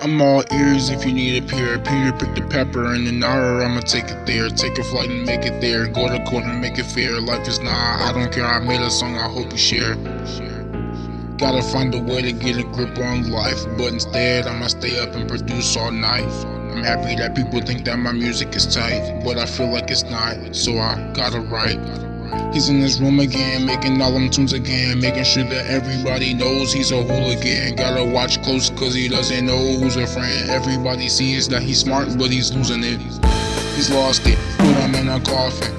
I'm all ears if you need a pair. Peter pick the pepper and an hour, I'ma take it there. Take a flight and make it there. Go to court and make it fair. Life is not, I don't care. I made a song, I hope you share. Gotta find a way to get a grip on life, but instead I'ma stay up and produce all night. I'm happy that people think that my music is tight, but I feel like it's not, so I gotta write. He's in his room again, making all them tunes again, making sure that everybody knows he's a hooligan. Gotta watch close cause he doesn't know who's a friend. Everybody sees that he's smart, but he's losing it. He's lost it, put him in a coffin.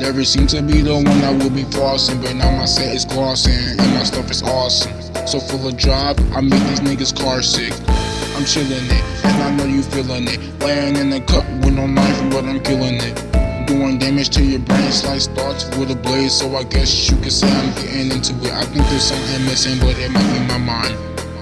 Never seemed to be the one that will be flossing, but now my set is glossing, and my stuff is awesome. So full of drive, I make these niggas car sick. I'm chillin' it, and I know you feelin' it. Laying in the cup with no knife, but I'm killin' it doing damage to your brain. Slice thoughts with a blade, so I guess you could say I'm getting into it. I think there's something missing, but it might be my mind.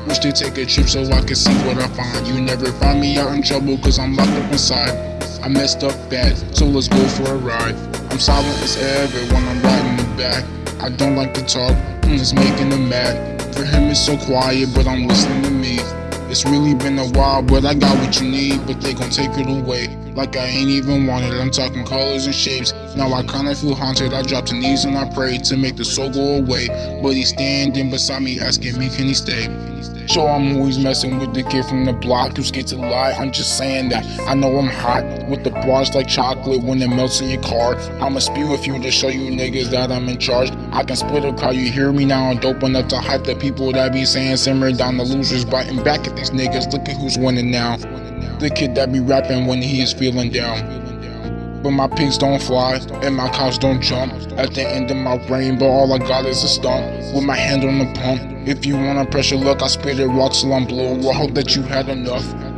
Wish to take a trip so I can see what I find. You never find me out in trouble, cause I'm locked up inside. I messed up bad, so let's go for a ride. I'm silent as ever when I'm riding the back. I don't like to talk, it's making him mad. For him, it's so quiet, but I'm listening to me. It's really been a while, but I got what you need, but they gon' take it away. Like I ain't even wanted, I'm talking colors and shapes. Now I kinda feel haunted, I drop to knees and I pray to make the soul go away. But he's standing beside me asking me, can he stay? So I'm always messing with the kid from the block who's scared to lie. I'm just saying that I know I'm hot with the bars like chocolate when it melts in your car. I'ma spew a few to show you niggas that I'm in charge. I can split a crowd, you hear me now? I'm dope enough to hype the people that be saying simmer down the losers, biting back at these niggas. Look at who's winning now. The kid that be rapping when he is feeling down. But my pigs don't fly and my cows don't jump. At the end of my rainbow, all I got is a stump with my hand on the pump. If you wanna pressure luck, I spit it raw till I'm blue. I hope that you had enough.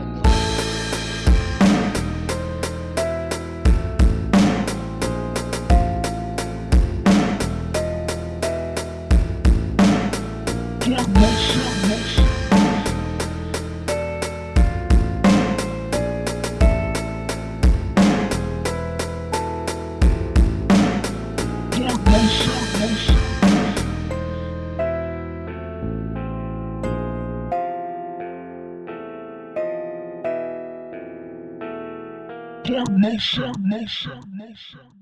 Nation, nation, nation.